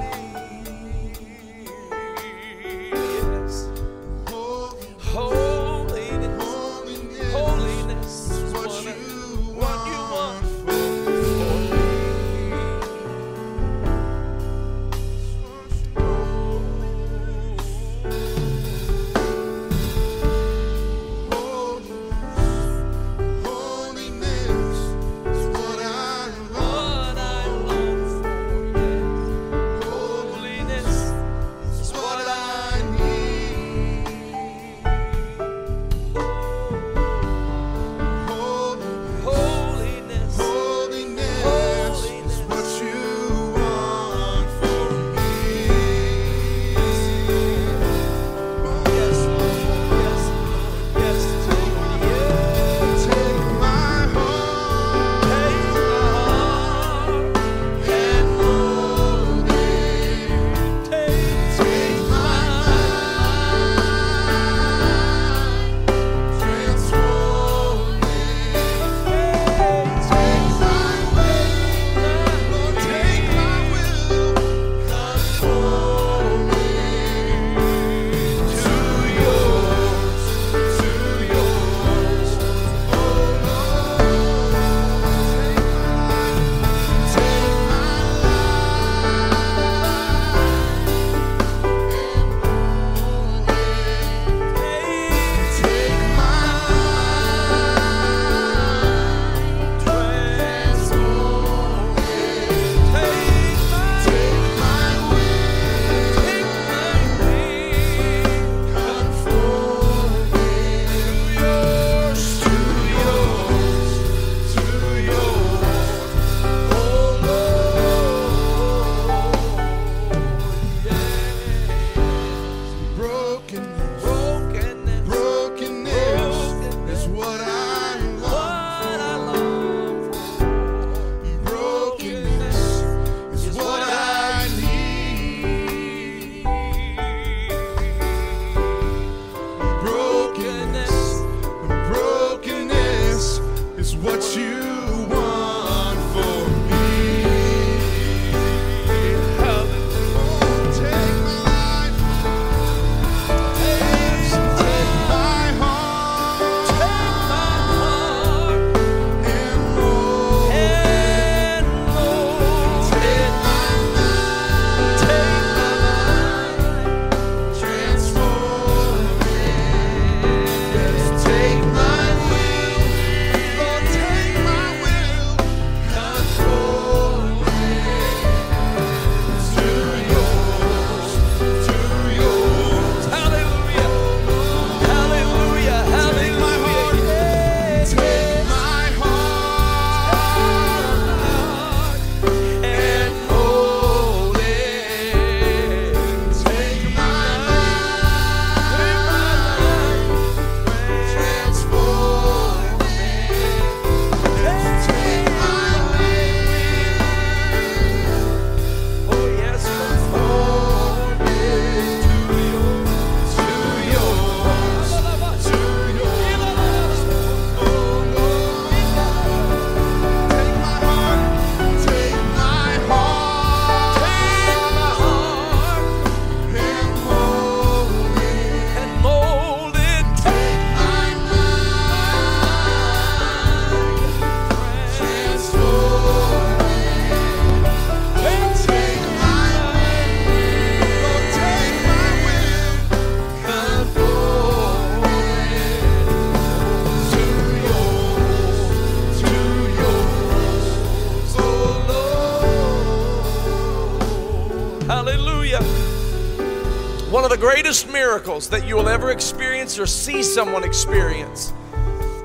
Speaker 1: miracles that you will ever experience or see someone experience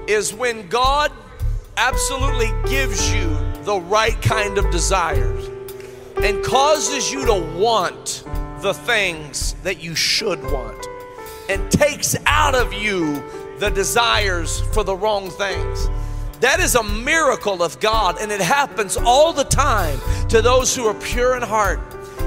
Speaker 1: is when God absolutely gives you the right kind of desires and causes you to want the things that you should want and takes out of you the desires for the wrong things. That is a miracle of God, and it happens all the time to those who are pure in heart.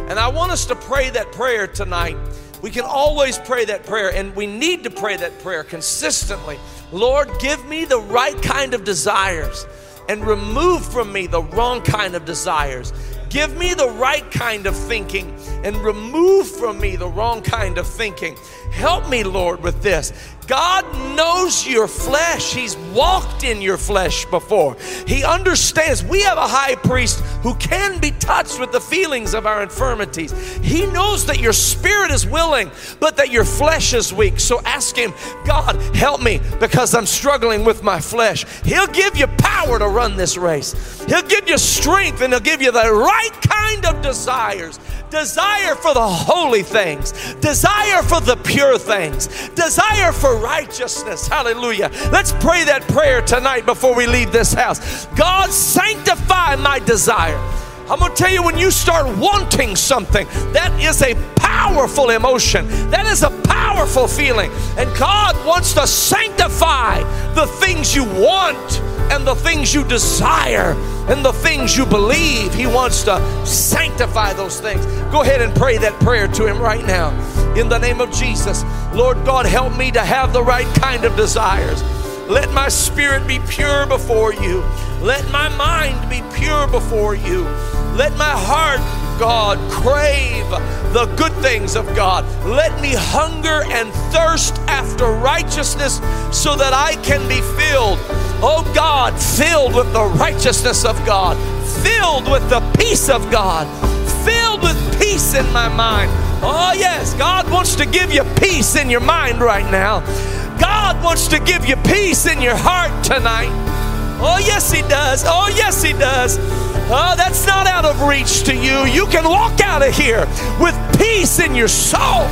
Speaker 1: And I want us to pray that prayer tonight. We can always pray that prayer, and we need to pray that prayer consistently. Lord, give me the right kind of desires and remove from me the wrong kind of desires. Give me the right kind of thinking and remove from me the wrong kind of thinking. Help me, Lord, with this. God knows your flesh. He's walked in your flesh before. He understands. We have a high priest who can be touched with the feelings of our infirmities. He knows that your spirit is willing, but that your flesh is weak. So ask Him, God, help me because I'm struggling with my flesh. He'll give you power to run this race, He'll give you strength, and He'll give you the right kind of desires desire for the holy things, desire for the pure things, desire for righteousness. Hallelujah. Let's pray that prayer tonight before we leave this house. God, sanctify my desire. I'm going to tell you when you start wanting something, that is a powerful emotion. That is a powerful feeling. And God wants to sanctify the things you want and the things you desire and the things you believe. He wants to sanctify those things. Go ahead and pray that prayer to Him right now. In the name of Jesus, Lord God, help me to have the right kind of desires. Let my spirit be pure before you. Let my mind be pure before you. Let my heart God, crave the good things of God. Let me hunger and thirst after righteousness so that I can be filled. Oh God, filled with the righteousness of God, filled with the peace of God, filled with peace in my mind. Oh, yes, God wants to give you peace in your mind right now. God wants to give you peace in your heart tonight. Oh, yes, He does. Oh, yes, He does. Oh, that's not out of reach to you. You can walk out of here with peace in your soul.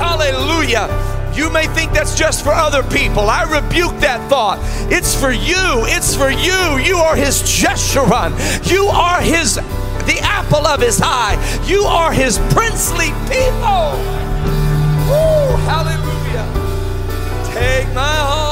Speaker 1: Hallelujah. You may think that's just for other people. I rebuke that thought. It's for you. It's for you. You are his Jeshurun. You are his the apple of his eye. You are his princely people. Take my heart.